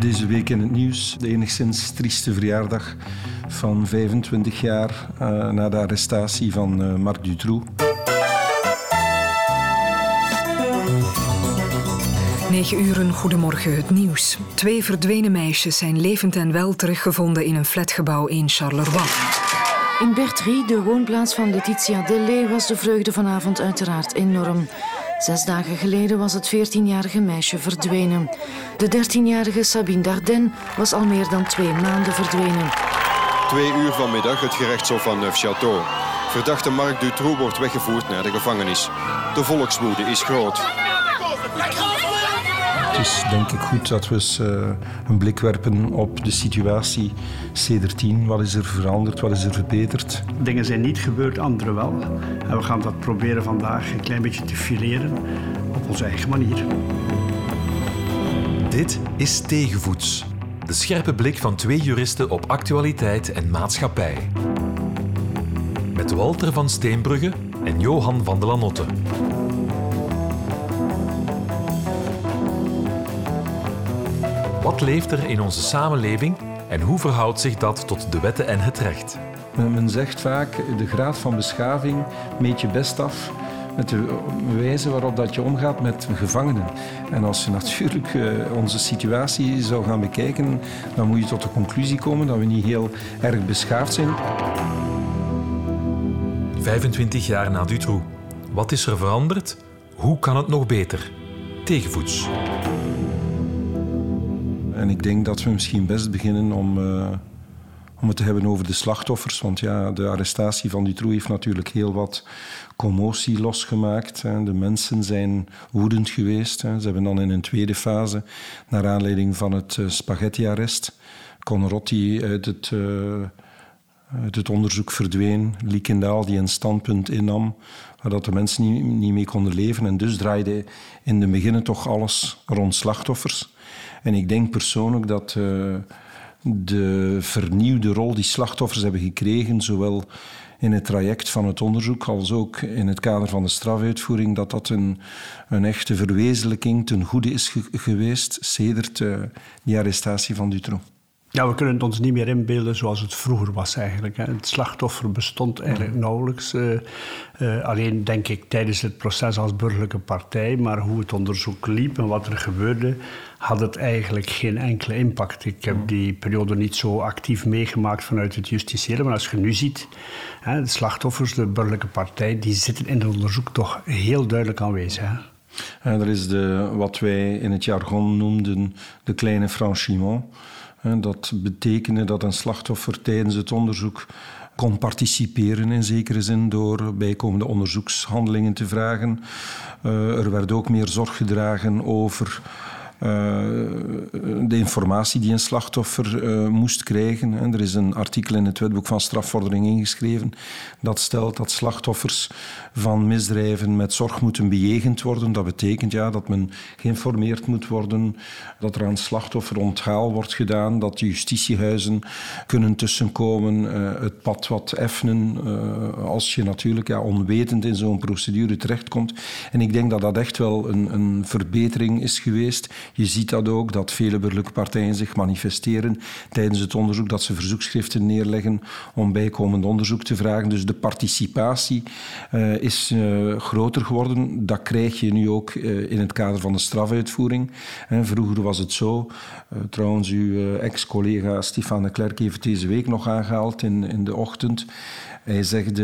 Deze week in het nieuws de enigszins trieste verjaardag van 25 jaar uh, na de arrestatie van uh, Marc Dutroux. 9 uur, goedemorgen, het nieuws. Twee verdwenen meisjes zijn levend en wel teruggevonden in een flatgebouw in Charleroi. In Bertrie, de woonplaats van Letitia Delay, was de vreugde vanavond uiteraard enorm. Zes dagen geleden was het 14-jarige meisje verdwenen. De 13-jarige Sabine Dardenne was al meer dan twee maanden verdwenen. Twee uur vanmiddag het gerechtshof van Neufchâteau. Verdachte Marc Dutroux wordt weggevoerd naar de gevangenis. De volkswoede is groot. Het is denk ik goed dat we eens uh, een blik werpen op de situatie C13. Wat is er veranderd? Wat is er verbeterd? Dingen zijn niet gebeurd, andere wel. En we gaan dat proberen vandaag een klein beetje te fileren op onze eigen manier. Dit is Tegenvoets. De scherpe blik van twee juristen op actualiteit en maatschappij. Met Walter van Steenbrugge en Johan van de Lanotte. Wat leeft er in onze samenleving en hoe verhoudt zich dat tot de wetten en het recht? Men zegt vaak, de graad van beschaving meet je best af met de wijze waarop dat je omgaat met gevangenen. En als je natuurlijk uh, onze situatie zou gaan bekijken, dan moet je tot de conclusie komen dat we niet heel erg beschaafd zijn. 25 jaar na Dutroux. Wat is er veranderd? Hoe kan het nog beter? Tegenvoets. En ik denk dat we misschien best beginnen om, uh, om het te hebben over de slachtoffers. Want ja, de arrestatie van Dutroux heeft natuurlijk heel wat commotie losgemaakt. Hè. De mensen zijn woedend geweest. Hè. Ze hebben dan in een tweede fase, naar aanleiding van het uh, spaghetti-arrest, Conrotti uit het... Uh, het onderzoek verdween. Liekendaal die een standpunt innam waar de mensen niet, niet mee konden leven. En dus draaide in de beginnen toch alles rond slachtoffers. En ik denk persoonlijk dat uh, de vernieuwde rol die slachtoffers hebben gekregen, zowel in het traject van het onderzoek als ook in het kader van de strafuitvoering, dat dat een, een echte verwezenlijking ten goede is ge geweest sedert uh, die arrestatie van Dutroux. Ja, we kunnen het ons niet meer inbeelden zoals het vroeger was eigenlijk. Het slachtoffer bestond eigenlijk nauwelijks. Uh, uh, alleen denk ik tijdens het proces als burgerlijke partij, maar hoe het onderzoek liep en wat er gebeurde, had het eigenlijk geen enkele impact. Ik heb die periode niet zo actief meegemaakt vanuit het justitiële, maar als je nu ziet, hè, de slachtoffers, de burgerlijke partij, die zitten in het onderzoek toch heel duidelijk aanwezig. Hè? En er is de, wat wij in het jargon noemden de kleine franchiment. Dat betekende dat een slachtoffer tijdens het onderzoek kon participeren in zekere zin door bijkomende onderzoekshandelingen te vragen. Uh, er werd ook meer zorg gedragen over de informatie die een slachtoffer uh, moest krijgen. En er is een artikel in het wetboek van strafvordering ingeschreven dat stelt dat slachtoffers van misdrijven met zorg moeten bejegend worden. Dat betekent ja, dat men geïnformeerd moet worden, dat er aan slachtoffer onthaal wordt gedaan, dat de justitiehuizen kunnen tussenkomen, uh, het pad wat effenen, als je natuurlijk ja, onwetend in zo'n procedure terechtkomt. En ik denk dat dat echt wel een, een verbetering is geweest. Je ziet dat ook, dat vele burgerlijke partijen zich manifesteren tijdens het onderzoek, dat ze verzoekschriften neerleggen om bijkomend onderzoek te vragen. Dus de participatie uh, is uh, groter geworden. Dat krijg je nu ook uh, in het kader van de strafuitvoering. vroeger was het zo, trouwens uw ex-collega Stefan de Klerk heeft deze week nog aangehaald in, in de ochtend. Hij zegt,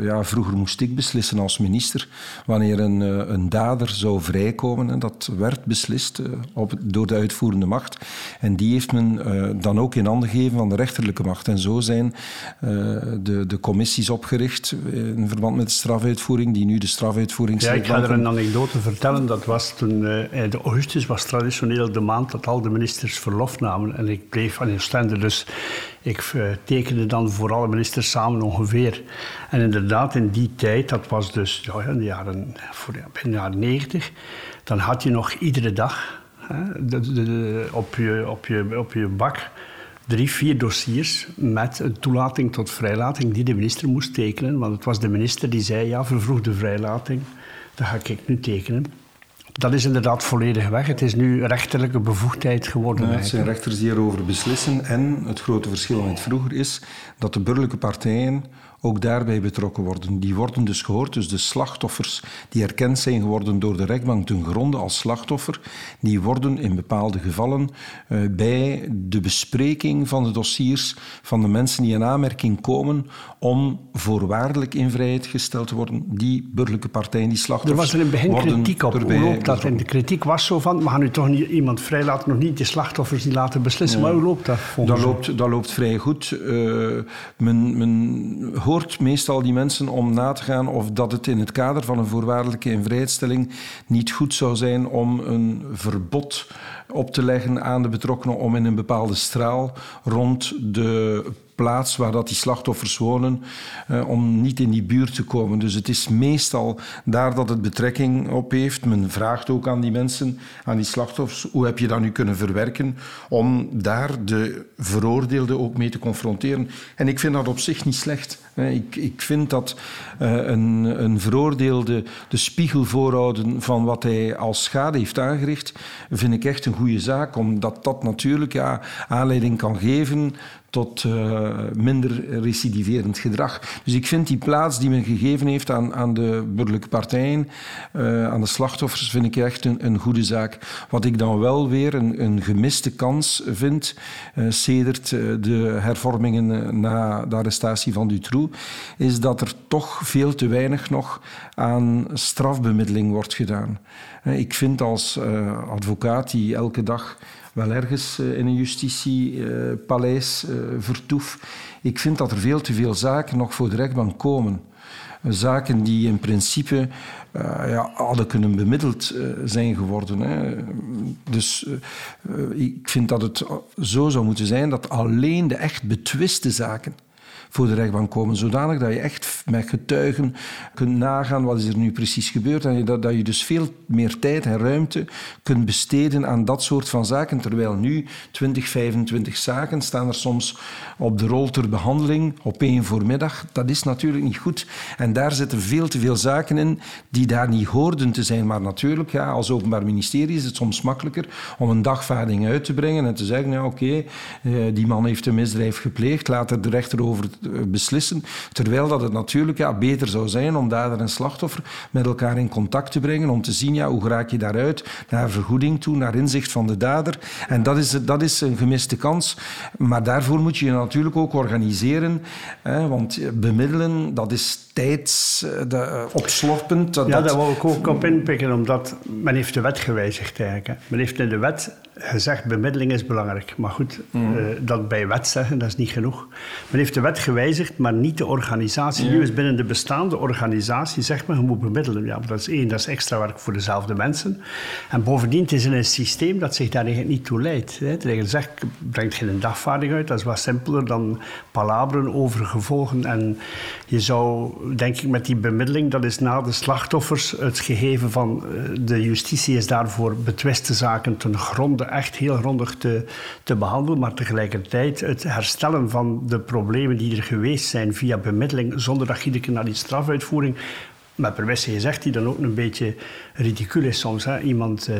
ja, vroeger moest ik beslissen als minister wanneer een, een dader zou vrijkomen. En dat werd beslist op, door de uitvoerende macht. En die heeft men uh, dan ook in handen gegeven van de rechterlijke macht. En zo zijn uh, de, de commissies opgericht in verband met de strafuitvoering, die nu de strafuitvoering Ja, ik ga er een anekdote vertellen. Dat was toen, uh, de augustus was traditioneel de maand dat al de ministers verlof namen. En ik bleef aan Oostende, dus ik tekende dan voor alle ministers samen ongeveer. En inderdaad, in die tijd, dat was dus ja, in de jaren, voor, in de jaren 90, dan had je nog iedere dag op, je, op, op je bak drie, vier dossiers met een toelating tot vrijlating die de minister moest tekenen. Want het was de minister die zei, ja, vervroegde vrijlating, dat ga ik nu tekenen. Dat is inderdaad volledig weg. Het is nu rechterlijke bevoegdheid geworden. Het zijn rechters die erover beslissen. En het grote verschil met vroeger is dat de burgerlijke partijen ook daarbij betrokken worden. Die worden dus gehoord, dus de slachtoffers die erkend zijn geworden door de rechtbank ten gronde als slachtoffer, die worden in bepaalde gevallen uh, bij de bespreking van de dossiers van de mensen die in aanmerking komen om voorwaardelijk in vrijheid gesteld te worden, die burgerlijke partijen, die slachtoffers. Er was er in het begin kritiek op. Hoe loopt dat? En de kritiek was zo van, we gaan nu toch niet iemand vrijlaten, nog niet de slachtoffers die laten beslissen. Ja. Maar hoe loopt dat? Dat loopt, dat loopt vrij goed. Uh, men, men hoort meestal die mensen om na te gaan of dat het in het kader van een voorwaardelijke invrijheidstelling niet goed zou zijn om een verbod op te leggen aan de betrokkenen om in een bepaalde straal rond de plaats waar dat die slachtoffers wonen, eh, om niet in die buurt te komen. Dus het is meestal daar dat het betrekking op heeft. Men vraagt ook aan die mensen, aan die slachtoffers, hoe heb je dat nu kunnen verwerken om daar de veroordeelde ook mee te confronteren. En ik vind dat op zich niet slecht. Ik, ik vind dat uh, een, een veroordeelde de spiegel voorhouden van wat hij als schade heeft aangericht, vind ik echt een goede zaak, omdat dat natuurlijk ja, aanleiding kan geven tot uh, minder recidiverend gedrag. Dus ik vind die plaats die men gegeven heeft aan, aan de burgerlijke partijen, uh, aan de slachtoffers, vind ik echt een, een, goede zaak. Wat ik dan wel weer een, een gemiste kans vind, uh, de hervormingen na de arrestatie van Dutroux, is dat er toch veel te weinig nog aan strafbemiddeling wordt gedaan. Ik vind als advocaat die elke dag wel ergens eh, in een justitiepaleis eh, vertoef. Ik vind dat er veel te veel zaken nog voor de rechtbank komen. Zaken die in principe uh, ja, hadden kunnen bemiddeld uh, zijn geworden. Hè. Dus uh, ik vind dat het zo zou moeten zijn dat alleen de echt betwiste zaken voor de rechtbank komen. Zodanig dat je echt met getuigen kunt nagaan wat is er nu precies gebeurd. En dat, dat je dus veel meer tijd en ruimte kunt besteden aan dat soort van zaken. Terwijl nu 20, 25 zaken staan er soms op de rol ter behandeling op één voormiddag. Dat is natuurlijk niet goed. En daar zitten veel te veel zaken in die daar niet hoorden te zijn. Maar natuurlijk, ja, als Openbaar Ministerie is het soms makkelijker om een dagvaarding uit te brengen en te zeggen, ja, oké, eh, die man heeft een misdrijf gepleegd, laat er de rechter over beslissen. Terwijl dat het natuurlijk ja, beter zou zijn om dader en slachtoffer met elkaar in contact te brengen, om te zien ja, hoe raak je daaruit, naar vergoeding toe, naar inzicht van de dader. En dat is, dat is een gemiste kans. Maar daarvoor moet je je natuurlijk ook organiseren. Hè, want bemiddelen, dat is tijds uh, opslorpend. Dat, ja, daar wil ik ook op inpikken, omdat men heeft de wet gewijzigd eigenlijk. Men heeft in de wet gezegd, bemiddeling is belangrijk. Maar goed, mm. uh, dat bij wet zeggen, dat is niet genoeg. Men heeft de wet gewijzigd, maar niet de organisatie. Nu is binnen de bestaande organisatie, zegt men, je moet bemiddelen. Ja, dat is één, dat is extra werk voor dezelfde mensen. En bovendien, het is een systeem dat zich daar eigenlijk niet toe leidt. Hè. De regel zegt, brengt geen dagvaarding uit. Dat is wat simpeler dan palaberen over gevolgen. En je zou, denk ik, met die bemiddeling, dat is na de slachtoffers het gegeven van uh, de justitie is daarvoor betwiste zaken ten gronde echt heel grondig te, te behandelen, maar tegelijkertijd het herstellen van de problemen die er geweest zijn via bemiddeling, zonder dat iedere keer naar die strafuitvoering met permissie gezegd, die dan ook een beetje ridicule is soms. Hè? Iemand uh,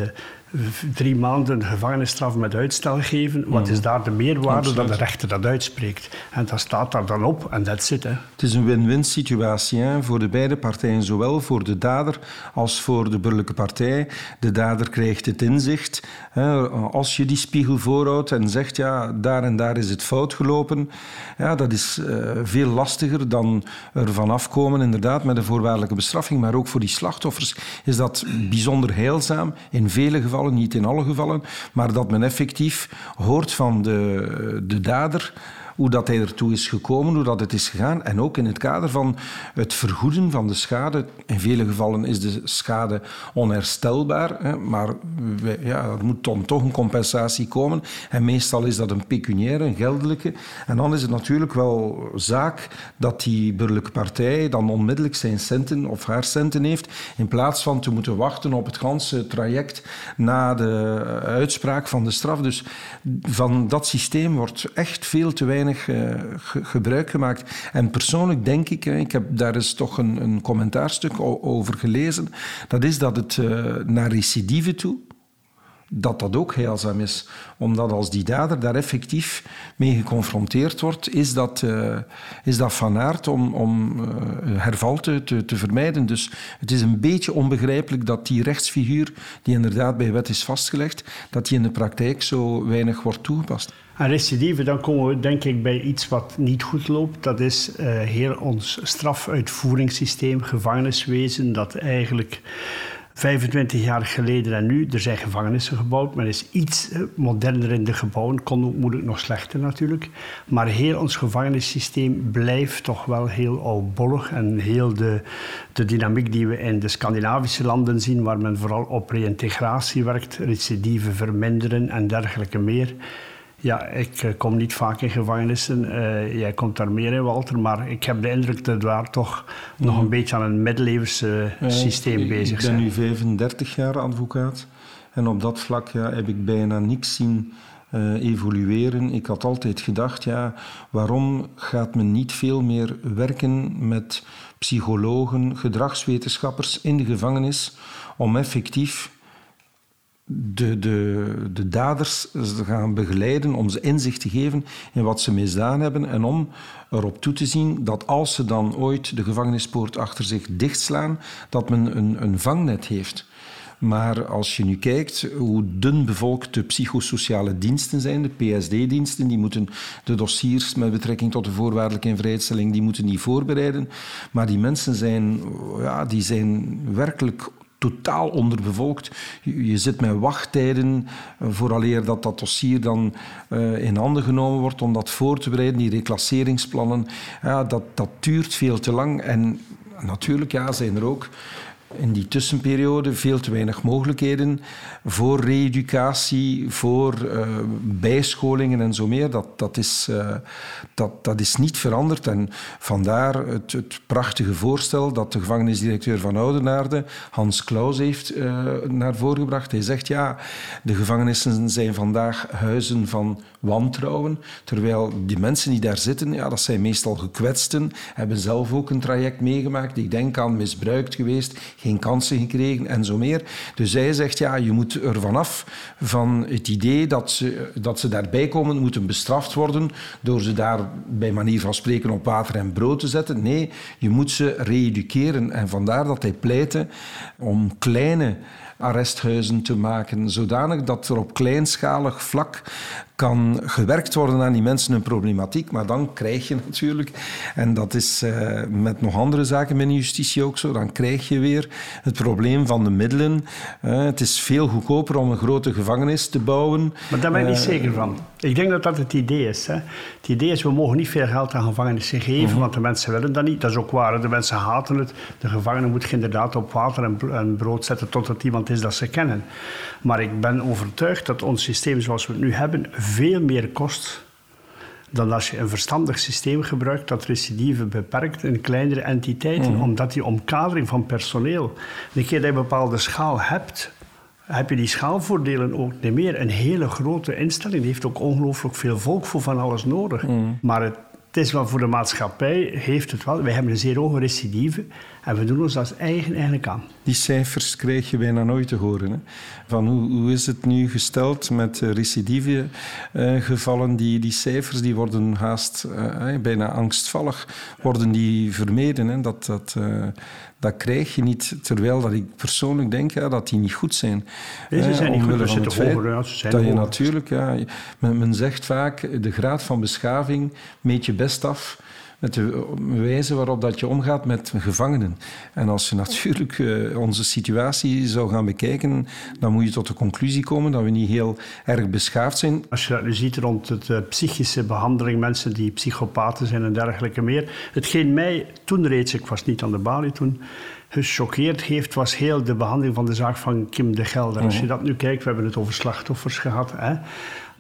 drie maanden gevangenisstraf met uitstel geven. Wat is daar de meerwaarde Absoluut. dat de rechter dat uitspreekt? En dat staat daar dan op en dat zit. Het is een win-win situatie hè, voor de beide partijen, zowel voor de dader als voor de burgerlijke partij. De dader krijgt het inzicht. Hè, als je die spiegel voorhoudt en zegt, ja, daar en daar is het fout gelopen, ja, dat is uh, veel lastiger dan er vanaf komen, inderdaad, met een voorwaardelijke bestraffing. Maar ook voor die slachtoffers is dat bijzonder heilzaam. In vele gevallen niet in alle gevallen, maar dat men effectief hoort van de, de dader hoe dat hij ertoe is gekomen, hoe dat het is gegaan. En ook in het kader van het vergoeden van de schade. In vele gevallen is de schade onherstelbaar, hè, maar ja, er moet dan toch een compensatie komen. En meestal is dat een pecuniaire, een geldelijke. En dan is het natuurlijk wel zaak dat die burgerlijke partij dan onmiddellijk zijn centen of haar centen heeft, in plaats van te moeten wachten op het ganse traject na de uitspraak van de straf. Dus van dat systeem wordt echt veel te weinig weinig uh, gebruik gemaakt. En persoonlijk denk ik, ik heb daar eens toch een, een commentaarstuk over gelezen, dat is dat het uh, naar recidive toe dat dat ook heilzaam is. Omdat als die dader daar effectief mee geconfronteerd wordt, is dat, uh, is dat van aard om, om uh, herval te, te, te, vermijden. Dus het is een beetje onbegrijpelijk dat die rechtsfiguur, die inderdaad bij wet is vastgelegd, dat die in de praktijk zo weinig wordt toegepast. En recidive, dan komen we denk ik bij iets wat niet goed loopt. Dat is uh, heel ons strafuitvoeringssysteem, gevangeniswezen, dat eigenlijk 25 jaar geleden en nu, er zijn gevangenissen gebouwd. Men is iets eh, moderner in de gebouwen. Kon ook moeilijk nog slechter natuurlijk. Maar heel ons gevangenissysteem blijft toch wel heel oudbollig. En heel de, de dynamiek die we in de Scandinavische landen zien, waar men vooral op reïntegratie werkt, recidive verminderen en dergelijke meer ja, ik eh, kom niet vaak in gevangenissen. Uh, jij komt daar meer in, Walter. Maar ik heb de indruk dat we daar toch nog een beetje aan een middeleeuwssysteem uh, bezig zijn. Ik ben nu 35 jaar advocaat. En op dat vlak ja, heb ik bijna niks zien uh, evolueren. Ik had altijd gedacht, ja, waarom gaat men niet veel meer werken met psychologen, gedragswetenschappers in de gevangenis om effectief de, de, de daders gaan begeleiden, om ze inzicht te geven in wat ze misdaan hebben en om erop toe te zien dat als ze dan ooit de gevangenispoort achter zich dichtslaan, dat men een, een vangnet heeft. Maar als je nu kijkt hoe dun bevolkt de psychosociale diensten zijn, de PSD-diensten, die moeten de dossiers met betrekking tot de voorwaardelijke invrijheidstelling, die moeten die voorbereiden. Maar die mensen zijn, ja, die zijn werkelijk totaal onderbevolkt. Je, zit met wachttijden uh, vooraleer dat dat dossier dan uh, in handen genomen wordt om dat voor te bereiden. Die reclasseringsplannen, ja, dat, dat duurt veel te lang. En natuurlijk ja, zijn er ook in die tussenperiode veel te weinig mogelijkheden voor re-educatie, voor uh, bijscholingen en zo meer. Dat, dat, is, uh, dat, dat is niet veranderd. En vandaar het, het prachtige voorstel dat de gevangenisdirecteur van Oudenaarde, Hans Klaus, heeft uh, naar voren gebracht. Hij zegt ja, de gevangenissen zijn vandaag huizen van wantrouwen, terwijl die mensen die daar zitten, ja, dat zijn meestal gekwetsten, hebben zelf ook een traject meegemaakt. Ik denk aan misbruikt geweest, geen kansen gekregen en zo meer. Dus zij zegt, ja, je moet er vanaf van het idee dat ze, dat ze daarbij komen moeten bestraft worden door ze daar bij manier van spreken op water en brood te zetten. Nee, je moet ze reeduceren. En vandaar dat hij pleitte om kleine arresthuizen te maken, zodanig dat er op kleinschalig vlak kan gewerkt worden aan die mensen hun problematiek. Maar dan krijg je natuurlijk, en dat is uh, met nog andere zaken binnen justitie ook zo, dan krijg je weer het probleem van de middelen. Uh, het is veel goedkoper om een grote gevangenis te bouwen. Maar daar ben ik niet uh, zeker van. Ik denk dat dat het idee is. Hè. Het idee is, we mogen niet veel geld aan gevangenissen geven, -huh. want de mensen willen dat niet. Dat is ook waar, de mensen haten het. De gevangene moet je inderdaad op water en brood zetten totdat iemand is dat ze kennen. Maar ik ben overtuigd dat ons systeem zoals we het nu hebben veel meer kost dan als je een verstandig systeem gebruikt dat recidive beperkt in kleinere entiteiten, mm. omdat die omkadering van personeel, een keer dat je een bepaalde schaal hebt, heb je die schaalvoordelen ook niet meer. Een hele grote instelling die heeft ook ongelooflijk veel volk voor van alles nodig. Mm. Maar het, het is wel voor de maatschappij, heeft het wel. Wij hebben een zeer hoge recidive en we doen ons als eigen eigenlijk aan. Die cijfers krijg je bijna nooit te horen. Hè? Van hoe, hoe is het nu gesteld met recidieve uh, gevallen? Die, die cijfers die worden haast uh, bijna angstvallig worden die vermeden. Hè? Dat, dat, uh, dat krijg je niet. Terwijl dat ik persoonlijk denk ja, dat die niet goed zijn. Nee, ze zijn niet goed, hoger. Ja, ze zijn dat je natuurlijk, ja, men, men zegt vaak, de graad van beschaving meet je best af met de wijze waarop dat je omgaat met gevangenen. En als je natuurlijk uh, onze situatie zou gaan bekijken, dan moet je tot de conclusie komen dat we niet heel erg beschaafd zijn. Als je dat nu ziet rond de uh, psychische behandeling, mensen die psychopaten zijn en dergelijke meer. Hetgeen mij toen reeds, ik was niet aan de balie toen, gechoqueerd heeft, was heel de behandeling van de zaak van Kim de Gelder. Als je dat nu kijkt, we hebben het over slachtoffers gehad. Hè?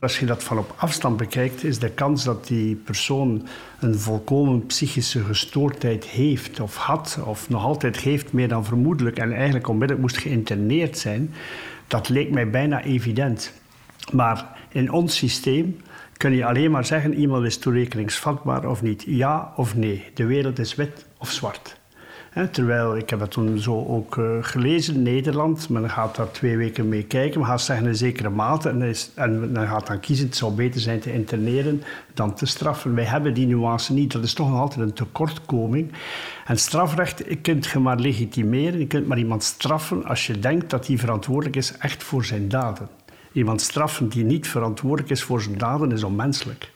Als je dat van op afstand bekijkt, is de kans dat die persoon een volkomen psychische gestoordheid heeft of had of nog altijd heeft, meer dan vermoedelijk en eigenlijk onmiddellijk moest geïnterneerd zijn, dat leek mij bijna evident. Maar in ons systeem kun je alleen maar zeggen: iemand is toerekeningsvatbaar of niet. Ja of nee. De wereld is wit of zwart. Terwijl, ik heb het toen zo ook uh, gelezen in Nederland. Men gaat daar twee weken mee kijken. Men gaat zeggen een zekere mate. En, is, en men gaat dan kiezen, het zou beter zijn te interneren dan te straffen. Wij hebben die nuance niet. Dat is toch nog altijd een tekortkoming. En strafrecht je kunt je maar legitimeren. Je kunt maar iemand straffen als je denkt dat hij verantwoordelijk is echt voor zijn daden. Iemand straffen die niet verantwoordelijk is voor zijn daden is onmenselijk.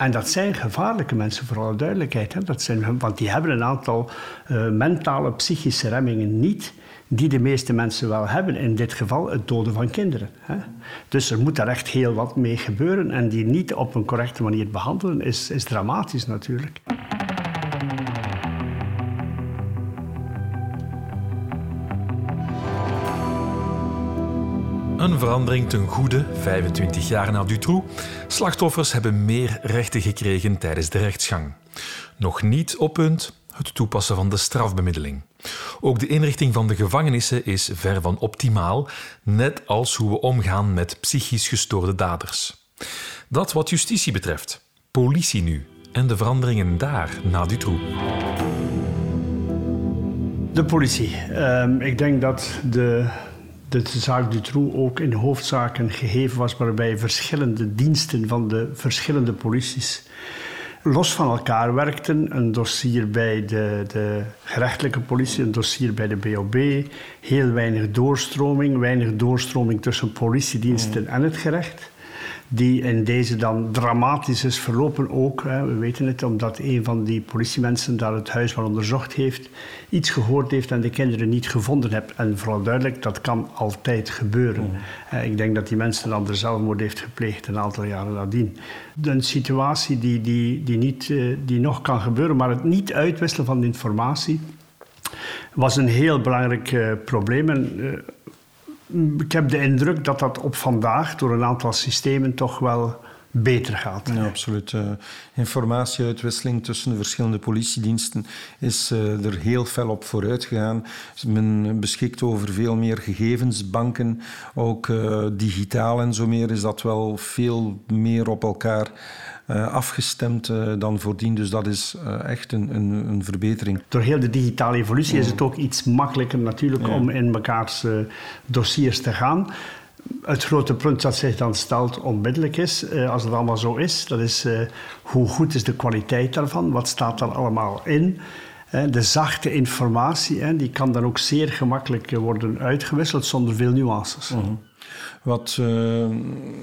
En dat zijn gevaarlijke mensen, voor alle duidelijkheid. Hè. Dat zijn, want die hebben een aantal uh, mentale, psychische remmingen niet die de meeste mensen wel hebben. In dit geval het doden van kinderen. Hè. Dus er moet daar echt heel wat mee gebeuren. En die niet op een correcte manier behandelen is, is dramatisch natuurlijk. Een verandering ten goede, 25 jaar na Dutroux. Slachtoffers hebben meer rechten gekregen tijdens de rechtsgang. Nog niet op punt het toepassen van de strafbemiddeling. Ook de inrichting van de gevangenissen is ver van optimaal, net als hoe we omgaan met psychisch gestoorde daders. Dat wat justitie betreft. Politie nu en de veranderingen daar na Dutroux. De politie. Ehm, ik denk dat de de zaak Dutroux ook in hoofdzaak een gegeven was waarbij verschillende diensten van de verschillende polities los van elkaar werkten. Een dossier bij de, de gerechtelijke politie, een dossier bij de BOB. Heel weinig doorstroming, weinig doorstroming tussen politiediensten en het gerecht die in deze dan dramatisch is verlopen ook. Hè. We weten het, omdat een van die politiemensen daar het huis wel onderzocht heeft, iets gehoord heeft en de kinderen niet gevonden heeft. En vooral duidelijk, dat kan altijd gebeuren. Mm. Ik denk dat die mensen dan de zelfmoord heeft gepleegd een aantal jaren nadien. Een situatie die, die, die, niet, eh, die nog kan gebeuren, maar het niet uitwisselen van informatie was een heel belangrijk uh, probleem. En, uh, ik heb de indruk dat dat op vandaag door een aantal systemen toch wel beter gaat. Ja, absoluut. Uh, informatieuitwisseling tussen de verschillende politiediensten is uh, er heel fel op vooruit gegaan. Men beschikt over veel meer gegevensbanken, ook uh, digitaal en zo meer is dat wel veel meer op elkaar uh, afgestemd uh, dan voordien. Dus dat is uh, echt een, een, een, verbetering. Door heel de digitale evolutie is het ook iets makkelijker natuurlijk ja. om in mekaars dossiers te gaan. Het grote punt dat zich dan stelt onmiddellijk is, als het allemaal zo is, dat is hoe goed is de kwaliteit daarvan? Wat staat er allemaal in? De zachte informatie, die kan dan ook zeer gemakkelijk worden uitgewisseld zonder veel nuances. -huh. Wat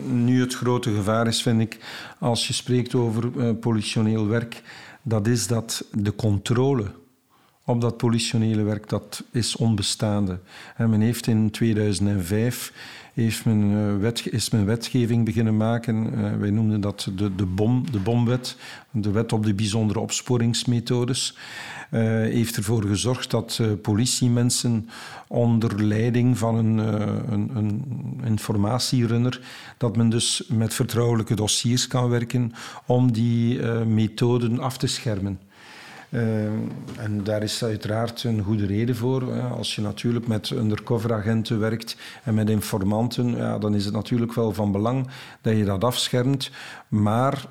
nu het grote gevaar is, vind ik, als je spreekt over uh, politioneel werk, dat is dat de controle op dat politionele werk, dat is onbestaande. En men heeft in 2005 heeft men, uh, wet, is men wetgeving beginnen maken. Uh, wij noemden dat de, de, bom, de bomwet, de wet op de bijzondere opsporingsmethodes. Uh, heeft ervoor gezorgd dat politiemensen onder leiding van een, een, een, informatierunner, dat men dus met vertrouwelijke dossiers kan werken om die methoden af te schermen. Uh, en daar is uiteraard een goede reden voor. Als je natuurlijk met undercover-agenten werkt en met informanten, ja, dan is het natuurlijk wel van belang dat je dat afschermt. Maar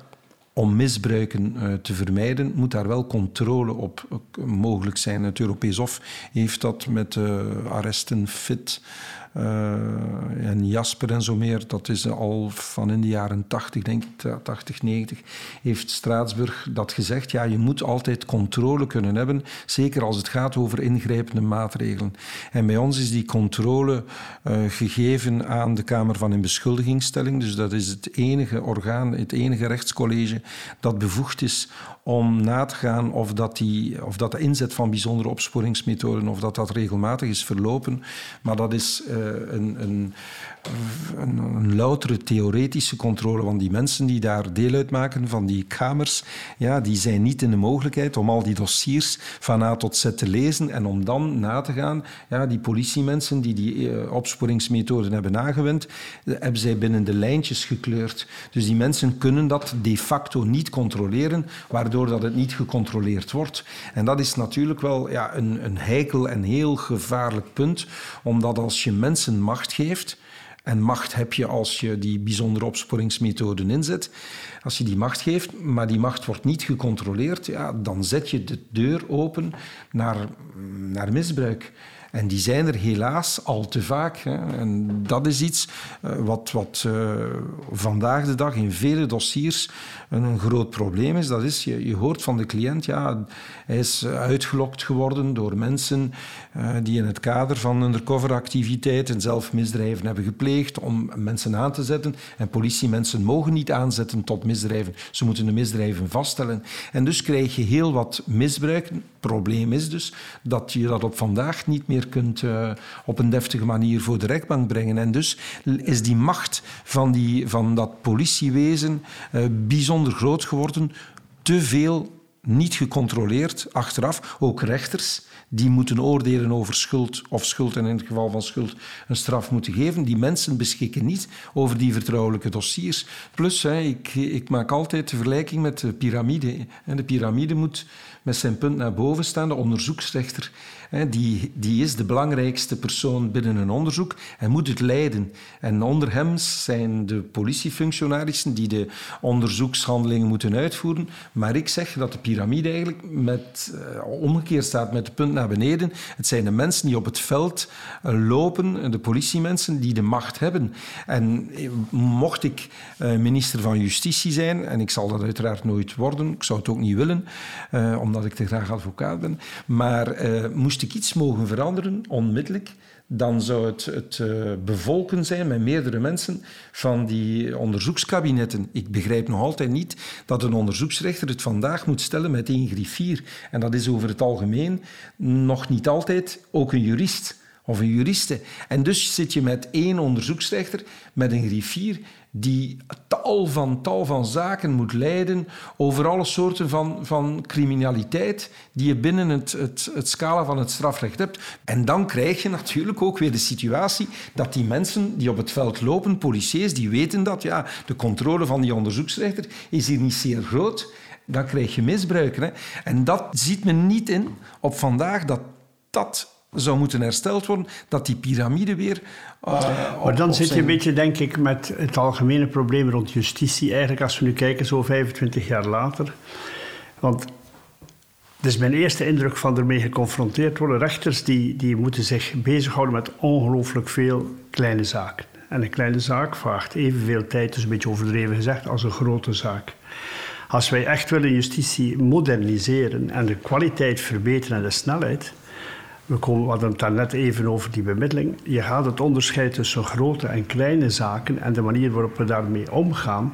om misbruiken uh, te vermijden, moet daar wel controle op mogelijk zijn. Het Europees Hof heeft dat met uh, arresten fit en Jasper en zo meer, dat is al van in de jaren 80, denk ik, 80, 90, heeft Straatsburg dat gezegd. Ja, je moet altijd controle kunnen hebben, zeker als het gaat over ingrijpende maatregelen. En bij ons is die controle uh, gegeven aan de Kamer van Inbeschuldigingsstelling. Dus dat is het enige orgaan, het enige rechtscollege dat bevoegd is om na te gaan of dat, die, of dat de inzet van bijzondere opsporingsmethoden of dat dat regelmatig is verlopen. Maar dat is uh, een, een, een, een, loutere theoretische controle. Want die mensen die daar deel uitmaken van die kamers, ja, die zijn niet in de mogelijkheid om al die dossiers van A tot Z te lezen en om dan na te gaan. Ja, die politiemensen die die uh, opsporingsmethoden hebben aangewend, hebben zij binnen de lijntjes gekleurd. Dus die mensen kunnen dat de facto niet controleren, waardoor dat het niet gecontroleerd wordt. En dat is natuurlijk wel ja, een, een heikel en heel gevaarlijk punt, omdat als je mensen macht geeft, En macht heb je als je die bijzondere opsporingsmethoden inzet. Als je die macht geeft, maar die macht wordt niet gecontroleerd, ja, dan zet je de deur open naar, naar misbruik. En die zijn er helaas al te vaak. Hè. En dat is iets uh, wat, wat uh, vandaag de dag in vele dossiers een, groot probleem is. Dat is, je, je hoort van de cliënt, ja, hij is uitgelokt geworden door mensen uh, die in het kader van undercoveractiviteiten zelf misdrijven hebben gepleegd om mensen aan te zetten. En politiemensen mogen niet aanzetten tot misdrijven. Ze moeten de misdrijven vaststellen. En dus krijg je heel wat misbruik. Het probleem is dus dat je dat op vandaag niet meer kunt uh, op een deftige manier voor de rechtbank brengen. En dus is die macht van, die, van dat politiewezen uh, bijzonder groot geworden. Te veel niet gecontroleerd achteraf. Ook rechters die moeten oordelen over schuld of schuld en in het geval van schuld een straf moeten geven. Die mensen beschikken niet over die vertrouwelijke dossiers. Plus, hè, ik, ik maak altijd de vergelijking met de piramide. En de piramide moet met zijn punt naar boven staan. De onderzoeksrechter die, die is de belangrijkste persoon binnen een onderzoek en moet het leiden. En onder hem zijn de politiefunctionarissen die de onderzoekshandelingen moeten uitvoeren. Maar ik zeg dat de piramide eigenlijk met, uh, omgekeerd staat met de punt naar beneden. Het zijn de mensen die op het veld uh, lopen, de politiemensen die de macht hebben. En uh, mocht ik minister van Justitie zijn, en ik zal dat uiteraard nooit worden, ik zou het ook niet willen, omdat ik te graag advocaat ben, maar moest moest ik iets mogen veranderen, onmiddellijk, dan zou het het uh, bevolken zijn met meerdere mensen van die onderzoekskabinetten. Ik begrijp nog altijd niet dat een onderzoeksrechter het vandaag moet stellen met één griffier. En dat is over het algemeen nog niet altijd ook een jurist of een juriste. En dus zit je met één onderzoeksrechter, met een griffier, die tal van, tal van zaken moet leiden over alle soorten van, van criminaliteit die je binnen het, het, het scala van het strafrecht hebt. En dan krijg je natuurlijk ook weer de situatie dat die mensen die op het veld lopen, policiers, die weten dat ja, de controle van die onderzoeksrechter is hier niet zeer groot. Dan krijg je misbruiken. Hè. En dat ziet men niet in op vandaag dat dat zou moeten hersteld worden, dat die piramide weer. Uh, maar dan zit je een beetje, denk ik, met het algemene probleem rond justitie. Eigenlijk, als we nu kijken, zo 25 jaar later. Want is mijn eerste indruk van ermee geconfronteerd worden. Rechters die, die moeten zich bezighouden met ongelooflijk veel kleine zaken. En een kleine zaak vraagt evenveel tijd, dus een beetje overdreven gezegd, als een grote zaak. Als wij echt willen justitie moderniseren en de kwaliteit verbeteren en de snelheid, we, komen, we hadden het daar net even over die bemiddeling. Je gaat het onderscheid tussen grote en kleine zaken en de manier waarop we daarmee omgaan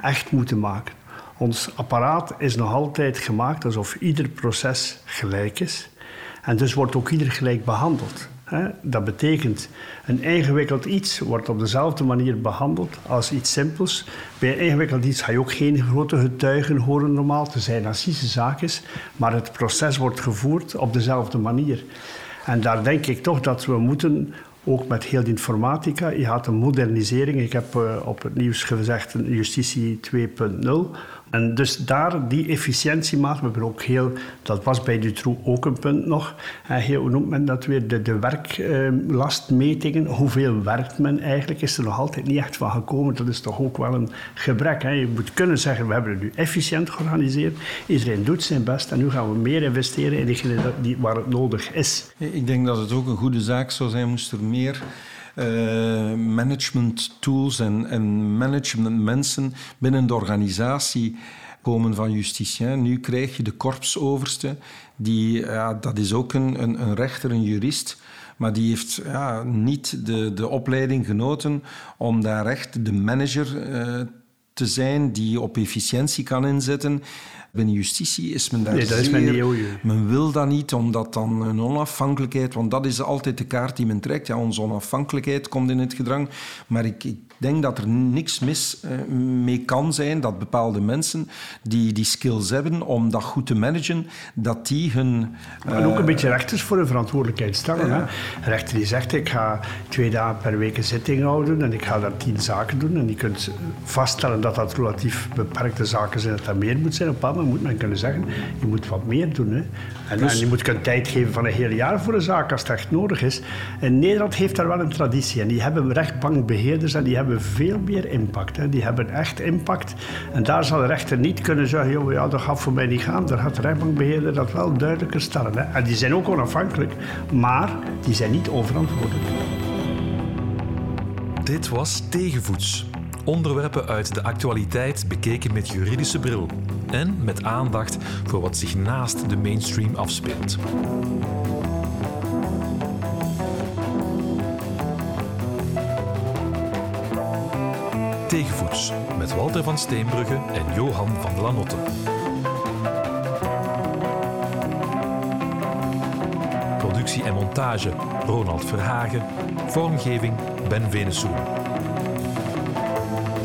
echt moeten maken. Ons apparaat is nog altijd gemaakt alsof ieder proces gelijk is. En dus wordt ook ieder gelijk behandeld. Dat betekent, een ingewikkeld iets wordt op dezelfde manier behandeld als iets simpels. Bij een ingewikkeld iets ga je ook geen grote getuigen horen normaal, tenzij het een zaak is. Maar het proces wordt gevoerd op dezelfde manier. En daar denk ik toch dat we moeten ook met heel de informatica. Je had een modernisering. Ik heb uh, op het nieuws gezegd een justitie 2.0. En dus daar, die efficiëntiemaat, we hebben ook heel, dat was bij Dutroux ook een punt nog, heel, hoe noemt men dat weer, de, de werklastmetingen, hoeveel werkt men eigenlijk, is er nog altijd niet echt van gekomen. Dat is toch ook wel een gebrek. Hè? Je moet kunnen zeggen, we hebben het nu efficiënt georganiseerd, iedereen doet zijn best en nu gaan we meer investeren in diegene die, waar het nodig is. Ik denk dat het ook een goede zaak zou zijn, moest er meer management tools en, en management mensen binnen de organisatie komen van justitie. Nu krijg je de korpsoverste, die, ja, dat is ook een, een, een rechter, een jurist, maar die heeft ja, niet de, de opleiding genoten om daar echt de manager uh, te zijn die op efficiëntie kan inzetten. Binnen justitie is men daar nee, dat zeer... Is men, men wil dat niet, omdat dan een onafhankelijkheid... Want dat is altijd de kaart die men trekt. Ja, onze onafhankelijkheid komt in het gedrang. Maar ik, ik denk dat er niks mis uh, mee kan zijn dat bepaalde mensen die die skills hebben om dat goed te managen, dat die hun... Uh, en ook een beetje rechters voor hun verantwoordelijkheid stellen. Ja. Hè? rechter die zegt, ik ga twee dagen per week een zitting houden en ik ga daar tien zaken doen. En je kunt vaststellen dat dat relatief beperkte zaken zijn, dat dat meer moet zijn. Op een moment moet men kunnen zeggen, je moet wat meer doen. Hè? En, dus... en je moet kunnen tijd geven van een heel jaar voor een zaak als het echt nodig is. En Nederland heeft daar wel een traditie. En die hebben rechtbankbeheerders en die hebben veel meer impact. Hè. Die hebben echt impact. En daar zal de rechter niet kunnen zeggen, joh, ja, dat gaat voor mij niet gaan. Daar gaat de rechtbankbeheerder dat wel duidelijker stellen. Hè. En die zijn ook onafhankelijk, maar die zijn niet onverantwoordelijk. Dit was Tegenvoets. Onderwerpen uit de actualiteit bekeken met juridische bril en met aandacht voor wat zich naast de mainstream afspeelt. Tegenvoets met Walter van Steenbrugge en Johan van Lanotte. Productie en montage Ronald Verhagen. Vormgeving Ben Venesoen.